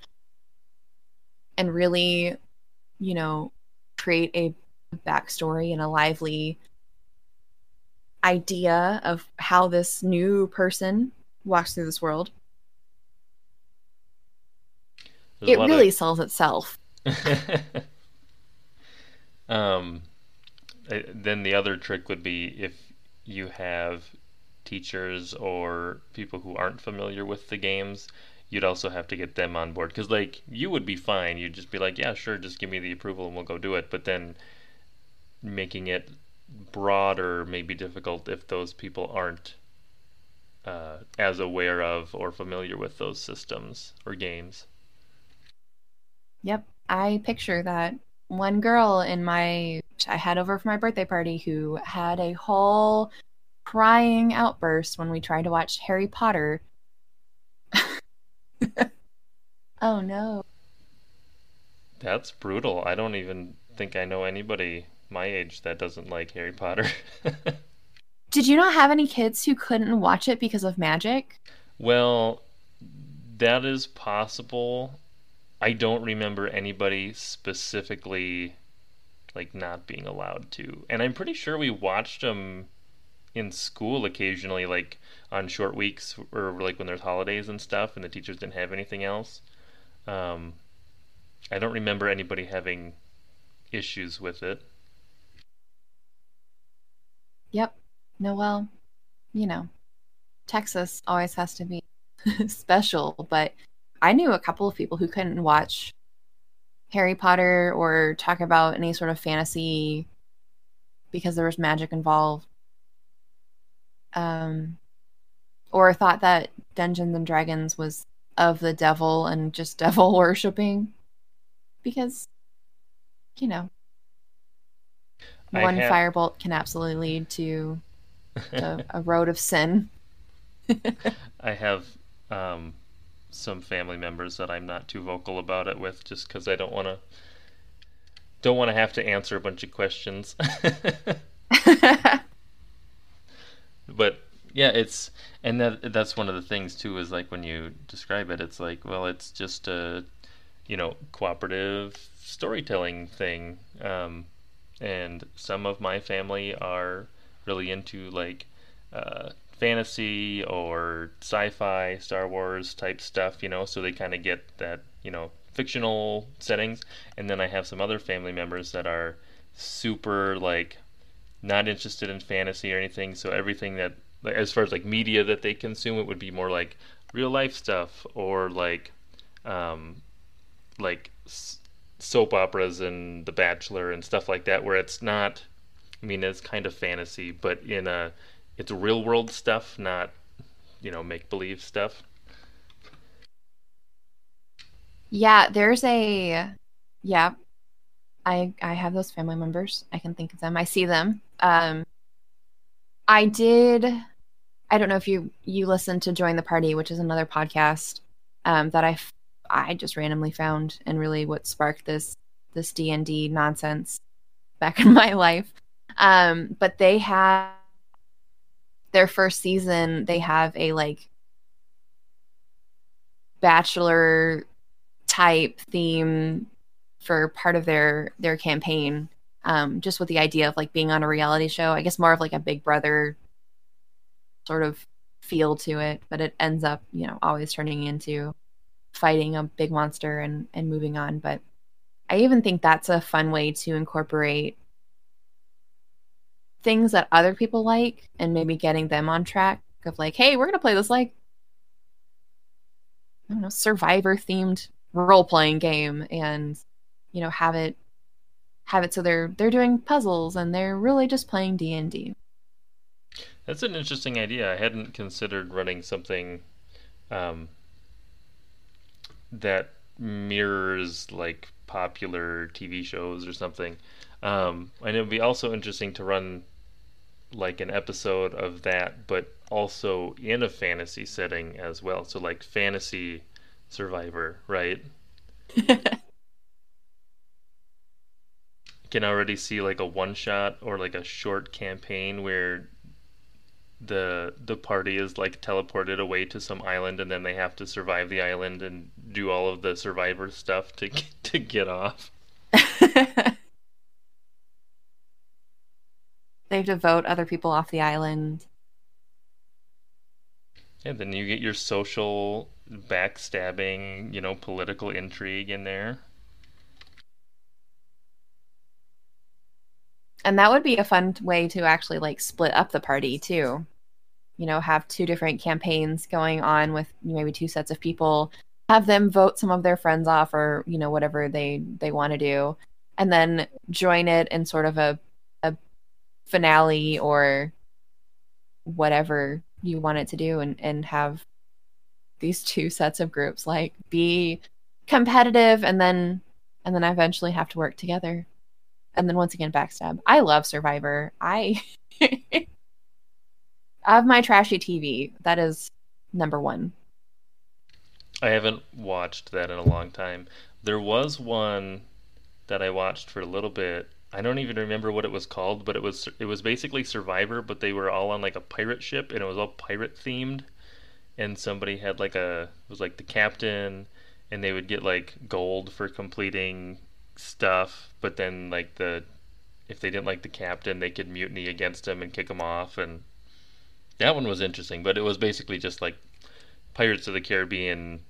and really you know create a backstory and a lively idea of how this new person walks through this world There's it really of... sells itself (laughs) um, then the other trick would be if you have teachers or people who aren't familiar with the games, you'd also have to get them on board. Because, like, you would be fine. You'd just be like, yeah, sure, just give me the approval and we'll go do it. But then making it broader may be difficult if those people aren't uh, as aware of or familiar with those systems or games. Yep. I picture that one girl in my I had over for my birthday party who had a whole crying outburst when we tried to watch Harry Potter. (laughs) oh no. That's brutal. I don't even think I know anybody my age that doesn't like Harry Potter. (laughs) Did you not have any kids who couldn't watch it because of magic? Well, that is possible. I don't remember anybody specifically like not being allowed to. And I'm pretty sure we watched them in school occasionally like on short weeks or like when there's holidays and stuff and the teachers didn't have anything else. Um, I don't remember anybody having issues with it. Yep. No, well, you know, Texas always has to be (laughs) special, but I knew a couple of people who couldn't watch Harry Potter or talk about any sort of fantasy because there was magic involved. Um, or thought that Dungeons and Dragons was of the devil and just (laughs) devil worshipping because you know one have... firebolt can absolutely lead to a, a (laughs) road of sin. I have um, some family members that I'm not too vocal about it with, just because I don't want to don't want to have to answer a bunch of questions. (laughs) but yeah, it's and that that's one of the things too is like when you describe it, it's like well, it's just a you know cooperative storytelling thing. Um, and some of my family are really into like uh, fantasy or sci-fi, Star Wars type stuff, you know, so they kind of get that, you know, fictional settings. And then I have some other family members that are super like not interested in fantasy or anything, so everything that as far as like media that they consume, it would be more like real life stuff or like um, like soap operas and The Bachelor and stuff like that, where it's not. I mean, it's kind of fantasy, but in a it's real world stuff, not you know make believe stuff. Yeah, there's a yeah. I I have those family members. I can think of them. I see them. Um I did I don't know if you you listened to Join the Party, which is another podcast um that I I just randomly found and really what sparked this this D&D nonsense back (laughs) in my life. Um, but they have their first season, they have a like bachelor type theme for part of their their campaign um, just with the idea of like being on a reality show i guess more of like a big brother sort of feel to it but it ends up you know always turning into fighting a big monster and and moving on but i even think that's a fun way to incorporate things that other people like and maybe getting them on track of like hey we're going to play this like i don't know survivor themed role playing game and you know have it have it so they're they're doing puzzles and they're really just playing D&D. That's an interesting idea. I hadn't considered running something um, that mirrors like popular TV shows or something. Um, and it would be also interesting to run like an episode of that, but also in a fantasy setting as well. So like fantasy survivor, right? (laughs) can already see like a one shot or like a short campaign where the the party is like teleported away to some island and then they have to survive the island and do all of the survivor stuff to (laughs) to get off. (laughs) they have to vote other people off the island. And then you get your social backstabbing, you know, political intrigue in there. And that would be a fun way to actually like split up the party too you know, have two different campaigns going on with maybe two sets of people, have them vote some of their friends off or, you know, whatever they they want to do, and then join it in sort of a a finale or whatever you want it to do and and have these two sets of groups like be competitive and then and then eventually have to work together. And then once again backstab. I love survivor. I (laughs) of my trashy tv that is number one I haven't watched that in a long time. There was one that I watched for a little bit. I don't even remember what it was called, but it was it was basically Survivor, but they were all on like a pirate ship and it was all pirate themed. And somebody had like a was like the captain and they would get like gold for completing stuff, but then like the if they didn't like the captain, they could mutiny against him and kick him off and that one was interesting, but it was basically just like Pirates of the Caribbean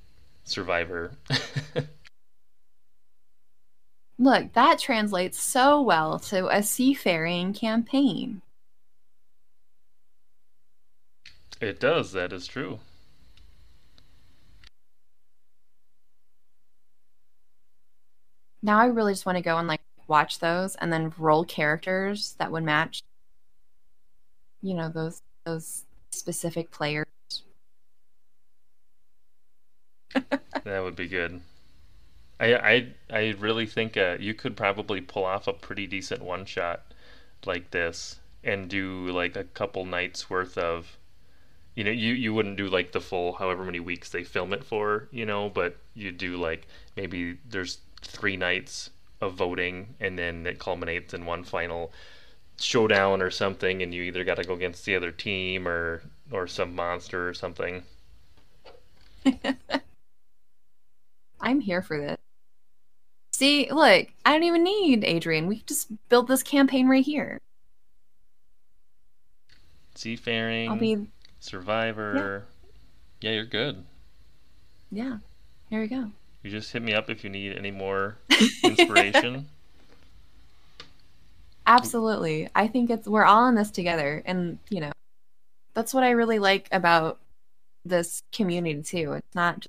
Survivor. (laughs) Look, that translates so well to a seafaring campaign. It does, that is true. Now I really just want to go and like watch those and then roll characters that would match you know those those specific players (laughs) that would be good. I I I really think uh, you could probably pull off a pretty decent one shot like this and do like a couple nights worth of you know you you wouldn't do like the full however many weeks they film it for you know but you do like maybe there's three nights of voting and then it culminates in one final showdown or something and you either got to go against the other team or or some monster or something (laughs) I'm here for this. See, look, I don't even need Adrian. We can just build this campaign right here. Seafaring, I'll be Survivor. Yeah. yeah, you're good. Yeah, here we go. You just hit me up if you need any more (laughs) inspiration. Absolutely. I think it's we're all in this together and, you know, that's what I really like about this community too. It's not just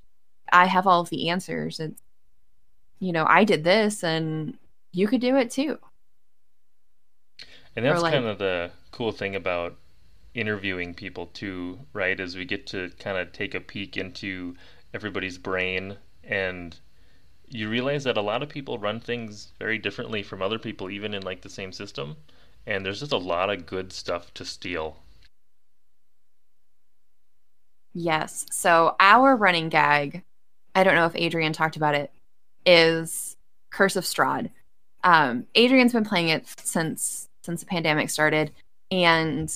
I have all of the answers. It's, you know, I did this and you could do it too. And that's like, kind of the cool thing about interviewing people too, right? Is we get to kind of take a peek into everybody's brain and you realize that a lot of people run things very differently from other people even in like the same system and there's just a lot of good stuff to steal yes so our running gag I don't know if Adrian talked about it, is Curse of Strahd. Um, Adrian's been playing it since since the pandemic started, and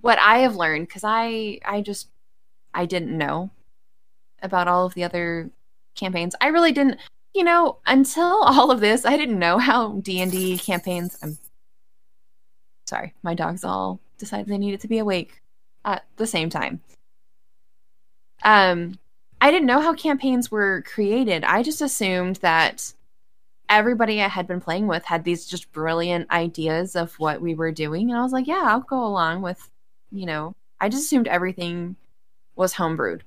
what I have learned because I I just I didn't know about all of the other campaigns. I really didn't, you know, until (laughs) all of this. I didn't know how D and D campaigns. I'm sorry, my dogs all decided they needed to be awake at the same time. Um, I didn't know how campaigns were created. I just assumed that everybody I had been playing with had these just brilliant ideas of what we were doing. And I was like, yeah, I'll go along with, you know, I just assumed everything was homebrewed.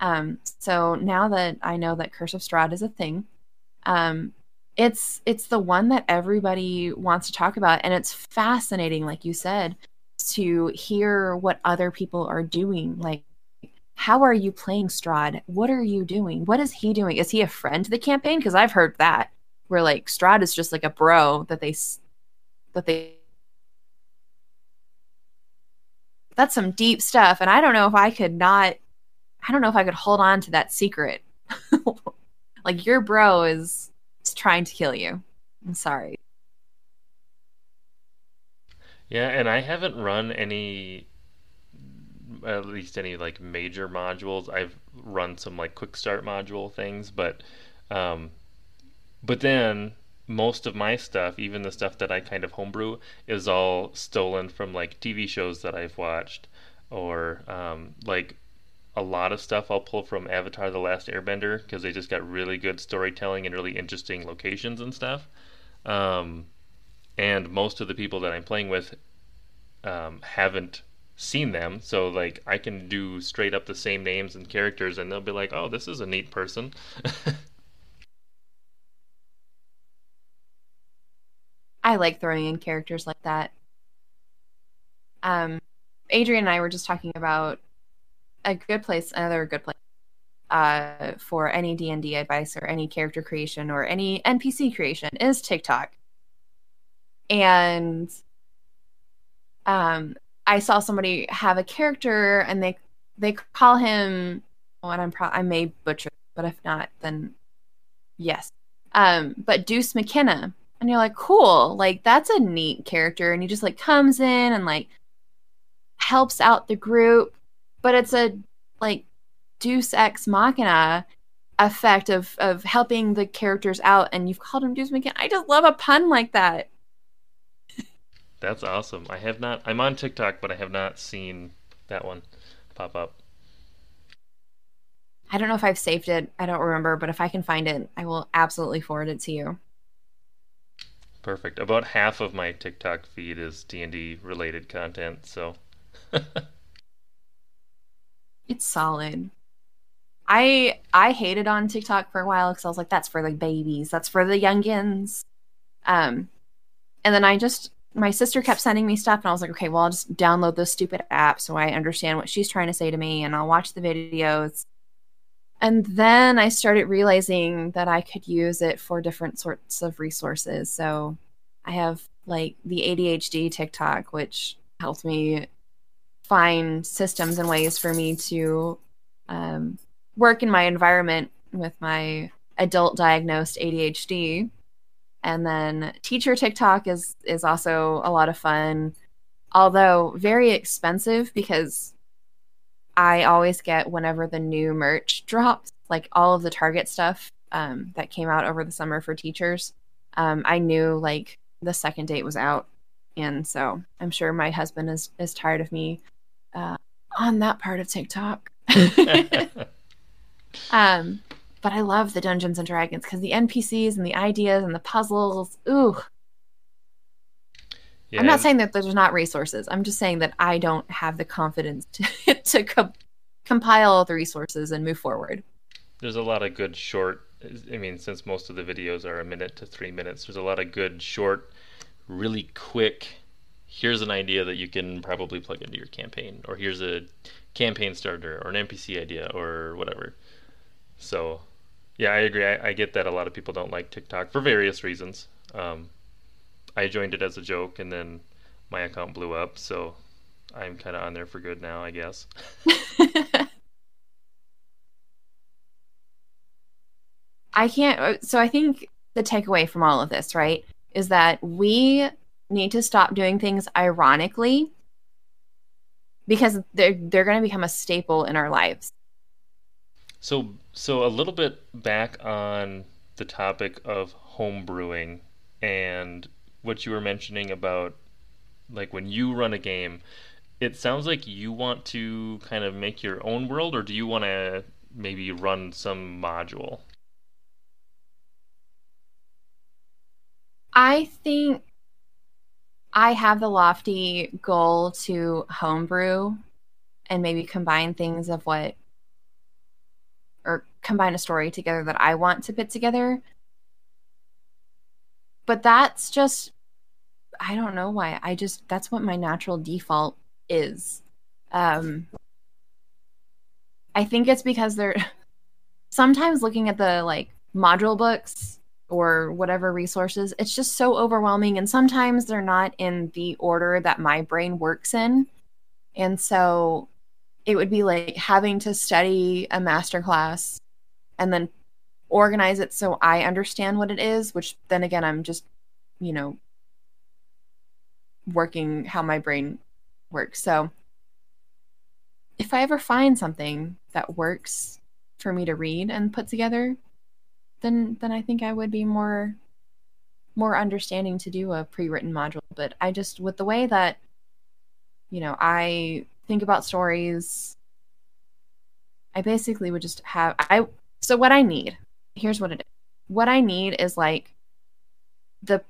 Um, so now that I know that Curse of Strahd is a thing, um, it's it's the one that everybody wants to talk about, and it's fascinating, like you said, to hear what other people are doing. Like how are you playing Strahd? What are you doing? What is he doing? Is he a friend to the campaign? Because I've heard that where like Strahd is just like a bro that they that they. That's some deep stuff, and I don't know if I could not. I don't know if I could hold on to that secret. (laughs) like your bro is, is trying to kill you. I'm sorry. Yeah, and I haven't run any at least any like major modules. I've run some like quick start module things, but um, but then most of my stuff, even the stuff that I kind of homebrew, is all stolen from like TV shows that I've watched, or um, like a lot of stuff I'll pull from Avatar: The Last Airbender because they just got really good storytelling and really interesting locations and stuff. Um, and most of the people that I'm playing with um, haven't seen them. So like i can do straight up the same names and characters and they'll be like oh this is a neat person. (laughs) I like throwing in characters like that. Um Adrian and I were just talking about a good place, another good place uh, for any D and D advice or any character creation or any NPC creation is TikTok. And um, I saw somebody have a character, and they they call him. Oh, and I'm pro- I may butcher, but if not, then yes. Um, but Deuce McKenna, and you're like, cool, like that's a neat character, and he just like comes in and like helps out the group, but it's a like Deus Ex Machina effect of of helping the characters out, and you've called him Deuce McKenna. I just love a pun like that. That's awesome. I have not. I'm on TikTok, but I have not seen that one pop up. I don't know if I've saved it. I don't remember, but if I can find it, I will absolutely forward it to you. Perfect. About half of my TikTok feed is D&D related content, so (laughs) It's solid. I I hated on TikTok for a while because I was like, that's for the babies, that's for the youngins. Um, and then I just my sister kept sending me stuff, and I was like, okay, well, I'll just download this stupid app so I understand what she's trying to say to me, and I'll watch the videos. And then I started realizing that I could use it for different sorts of resources. So I have like the ADHD TikTok, which helped me find systems and ways for me to um, work in my environment with my adult diagnosed ADHD. And then teacher TikTok is is also a lot of fun, although very expensive because I always get whenever the new merch drops, like all of the Target stuff um, that came out over the summer for teachers. Um, I knew like the second date was out, and so I'm sure my husband is is tired of me on that part of TikTok. (laughs) (laughs) um, but I love the Dungeons and Dragons because the NPCs and the ideas and the puzzles. Ooh. Yeah, I'm not saying that there's not resources. I'm just saying that I don't have the confidence to, (laughs) to co- compile the resources and move forward. There's a lot of good short. I mean, since most of the videos are a minute to three minutes, there's a lot of good short, really quick here's an idea that you can probably plug into your campaign, or here's a campaign starter, or an NPC idea, or whatever. So, yeah, I agree. I, I get that a lot of people don't like TikTok for various reasons. Um, I joined it as a joke, and then my account blew up, so I'm kind of on there for good now, I guess. (laughs) I can't. Uh, so I think the takeaway from all of this, right, is that we need to stop doing things ironically because they're they're going to become a staple in our lives. So so a little bit back on the topic of home brewing and what you were mentioning about like when you run a game, it sounds like you want to kind of make your own world or do you want to maybe run some module? I think I have the lofty goal to homebrew and maybe combine things of what or combine a story together that I want to put together. But that's just I don't know why. I just that's what my natural default is. Um I think it's because they're (laughs) sometimes looking at the like module books or whatever resources it's just so overwhelming and sometimes they're not in the order that my brain works in. And so it would be like having to study a master class and then organize it so i understand what it is which then again i'm just you know working how my brain works. So if i ever find something that works for me to read and put together then then I think I would be more more understanding to do a pre-written module. But I just with the way that you know I think about stories, I basically would just have I. So what I need here's what it is. What I need is like the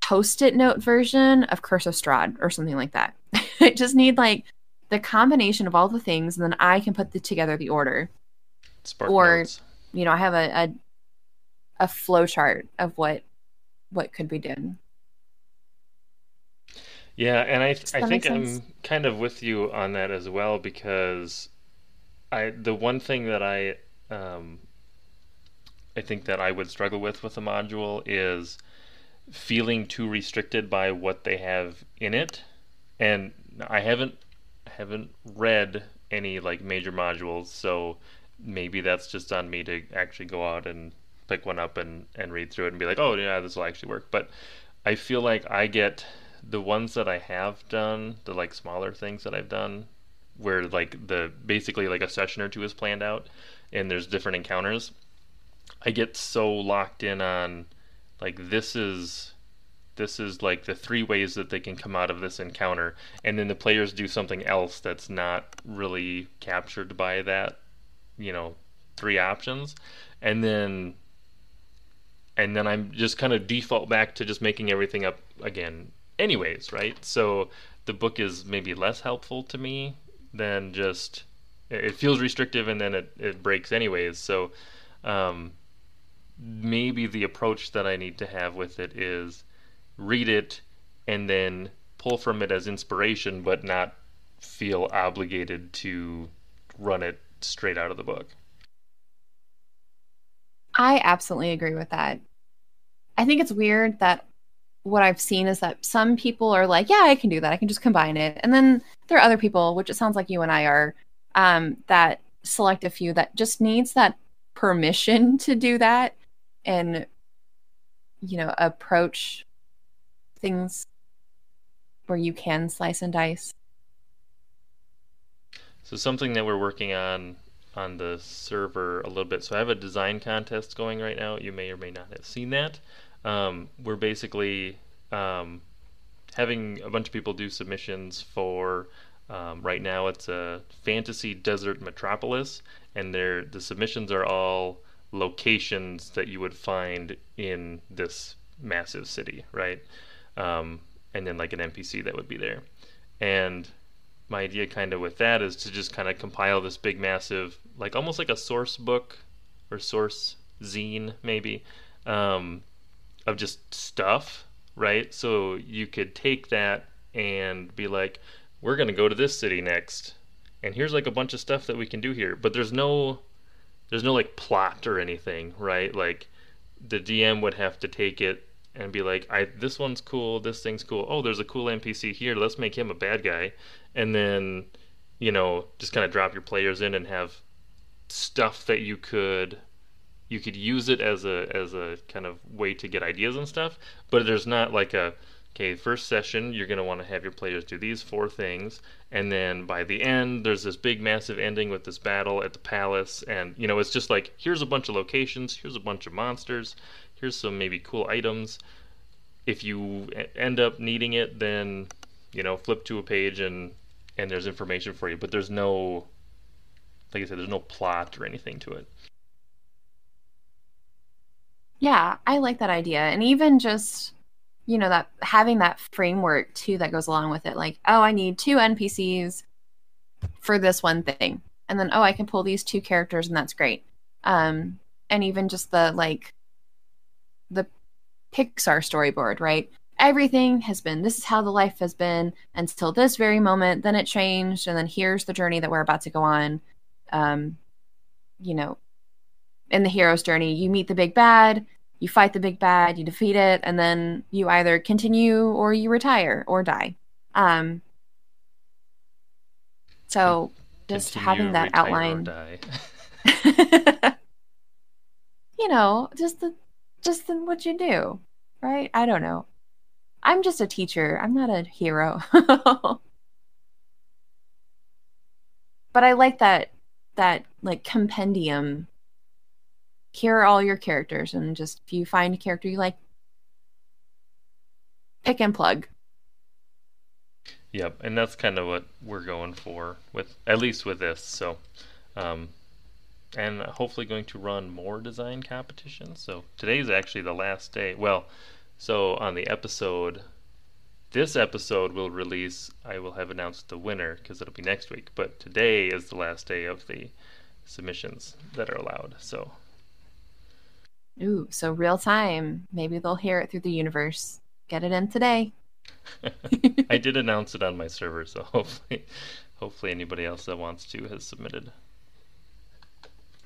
post-it note version of Curse of Strahd or something like that. (laughs) I just need like the combination of all the things, and then I can put the, together the order. Spark or notes. you know, I have a, a a flow chart of what what could be done. Yeah, and I I think I'm kind of with you on that as well because I the one thing that I um, I think that I would struggle with with a module is feeling too restricted by what they have in it, and I haven't haven't read any like major modules, so maybe that's just on me to actually go out and pick one up and and read through it and be like, oh yeah, this will actually work. But I feel like I get the ones that I have done, the like smaller things that I've done, where like the basically like a session or two is planned out, and there's different encounters. I get so locked in on like this is this is like the three ways that they can come out of this encounter and then the players do something else that's not really captured by that you know three options and then and then I'm just kind of default back to just making everything up again anyways right so the book is maybe less helpful to me than just it feels restrictive and then it, it breaks anyways so um, maybe the approach that I need to have with it is read it and then pull from it as inspiration, but not feel obligated to run it straight out of the book. I absolutely agree with that. I think it's weird that what I've seen is that some people are like, yeah, I can do that. I can just combine it. And then there are other people, which it sounds like you and I are, um, that select a few that just needs that permission (laughs) to do that and you know approach things where you can slice and dice so something that we're working on on the server a little bit so i have a design contest going right now you may or may not have seen that um, we're basically um, having a bunch of people do submissions for um, right now it's a fantasy desert metropolis and the submissions are all locations that you would find in this massive city, right? Um, and then like an NPC that would be there. And my idea kind of with that is to just kind of compile this big massive, like almost like a source book or source zine maybe, um, of just stuff, right? So you could take that and be like, we're going to go to this city next. And here's like a bunch of stuff that we can do here. But there's no there's no like plot or anything, right? Like the DM would have to take it and be like, I this one's cool, this thing's cool. Oh, there's a cool NPC here. Let's make him a bad guy, and then you know just kind of drop your players in and have stuff that you could you could use it as a as a kind of way to get ideas and stuff. But there's not like a okay, first session, you're going to want to have your players do these four things. And then by the end, there's this big, massive ending with this battle at the palace. And, you know, it's just like, here's a bunch of locations, here's a bunch of monsters, here's some maybe cool items. If you end up needing it, then, you know, flip to a page and, and there's information for you. But there's no, like I said, there's no plot or anything to it. Yeah, I like that idea. And even just you know that having that framework too that goes along with it like oh i need two npcs for this one thing and then oh i can pull these two characters and that's great um and even just the like the pixar storyboard right everything has been this is how the life has been until this very moment then it changed and then here's the journey that we're about to go on um you know in the hero's journey you meet the big bad you fight the big bad, you defeat it, and then you either continue or you retire or die. Um, so just continue, having that outline. (laughs) (laughs) you know, just the just then what you do, right? I don't know. I'm just a teacher. I'm not a hero. (laughs) but I like that that like compendium here are all your characters and just if you find a character you like pick and plug yep and that's kind of what we're going for with at least with this so um, and hopefully going to run more design competitions so today's actually the last day well so on the episode this episode will release i will have announced the winner because it'll be next week but today is the last day of the submissions that are allowed so Ooh, so real time. Maybe they'll hear it through the universe. Get it in today. (laughs) I did announce it on my server, so hopefully, hopefully anybody else that wants to has submitted.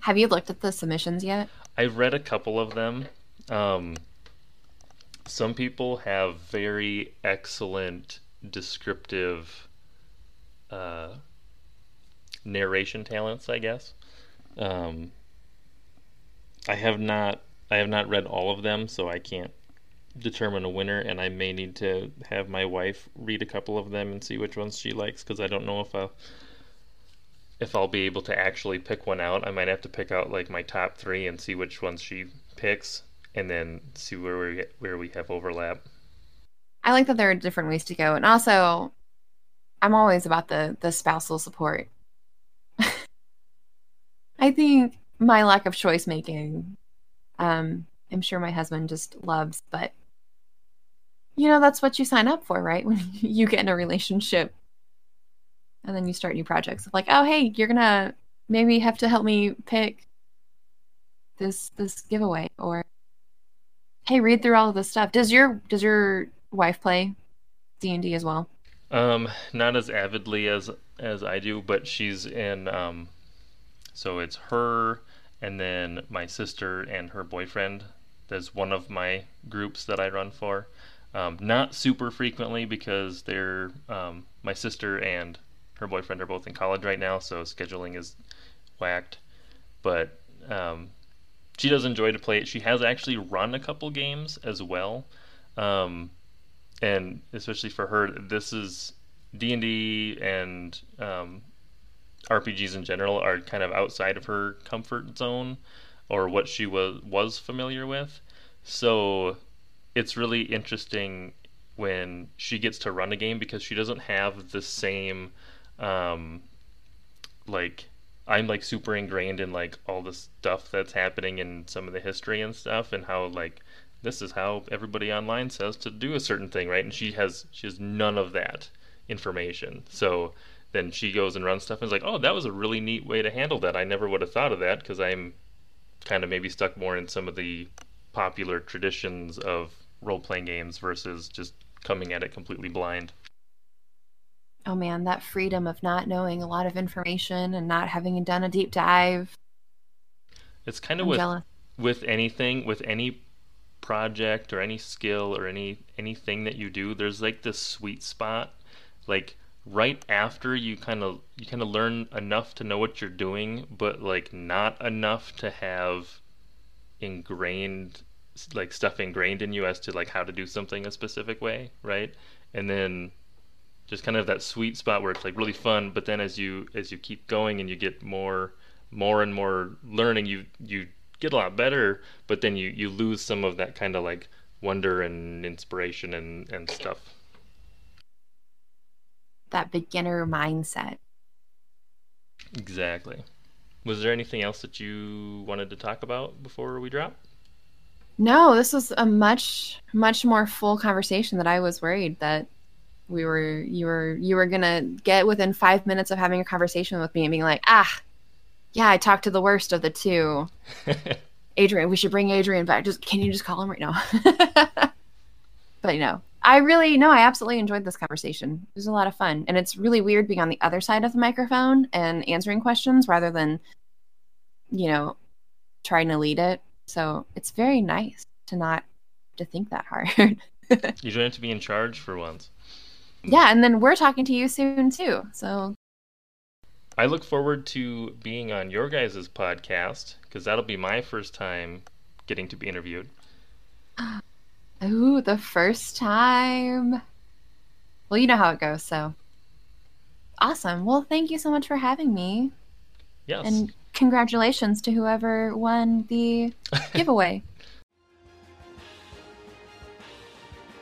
Have you looked at the submissions yet? I've read a couple of them. Um, some people have very excellent descriptive uh, narration talents, I guess. Um, I have not I have not read all of them, so I can't determine a winner, and I may need to have my wife read a couple of them and see which ones she likes because I don't know if I'll if I'll be able to actually pick one out. I might have to pick out like my top three and see which ones she picks, and then see where we where we have overlap. I like that there are different ways to go, and also, I'm always about the the spousal support. (laughs) I think my lack of choice making, um, I'm sure my husband just loves, but you know that's what you sign up for, right? (laughs) When you get in a relationship, and then you start new projects. Like, oh hey, you're gonna maybe have to help me pick this this giveaway, or hey, read through all of this stuff. Does your does your wife play D and D as well? Um, not as avidly as as I do, but she's in. Um, so it's her, and then my sister and her boyfriend. There's one of my groups that I run for. Um, not super frequently because they're um, my sister and her boyfriend are both in college right now, so scheduling is whacked. But um, she does enjoy to play it. She has actually run a couple games as well, um, and especially for her, this is D and D and um, RPGs in general are kind of outside of her comfort zone or what she was was familiar with. So it's really interesting when she gets to run a game because she doesn't have the same um, like I'm like super ingrained in like all the stuff that's happening in some of the history and stuff and how like this is how everybody online says to do a certain thing, right? And she has she has none of that information. So then she goes and runs stuff and is like, "Oh, that was a really neat way to handle that. I never would have thought of that because I'm kind of maybe stuck more in some of the popular traditions of role-playing games versus just coming at it completely blind." Oh man, that freedom of not knowing a lot of information and not having done a deep dive. It's kind of I'm with jealous. with anything, with any project or any skill or any anything that you do, there's like this sweet spot, like right after you kind of you kind of learn enough to know what you're doing, but like not enough to have ingrained like stuff ingrained in you as to like how to do something a specific way, right? And then just kind of that sweet spot where it's like really fun, but then as you as you keep going and you get more more and more learning, you you get a lot better, but then you you lose some of that kind of like wonder and inspiration and and stuff. That beginner mindset. Exactly. Was there anything else that you wanted to talk about before we drop? No, this was a much much more full conversation that I was worried that we were you were you were gonna get within five minutes of having a conversation with me and being like, ah, yeah, I talked to the worst of the two. (laughs) Adrian, we should bring Adrian back. Just can you just call him right now? (laughs) but you know, I really no, I absolutely enjoyed this conversation. It was a lot of fun, and it's really weird being on the other side of the microphone and answering questions rather than, you know, trying to lead it. So it's very nice to not to think that hard. (laughs) you don't have to be in charge for once. Yeah, and then we're talking to you soon too. So I look forward to being on your guys' podcast because that'll be my first time getting to be interviewed. (gasps) Ooh, the first time. Well, you know how it goes, so. Awesome. Well, thank you so much for having me. Yes. And congratulations to whoever won the (laughs) giveaway.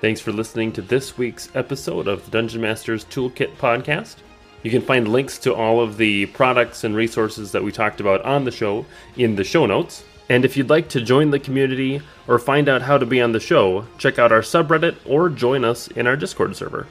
Thanks for listening to this week's episode of the Dungeon Masters Toolkit podcast. You can find links to all of the products and resources that we talked about on the show in the show notes. And if you'd like to join the community or find out how to be on the show, check out our subreddit or join us in our Discord server.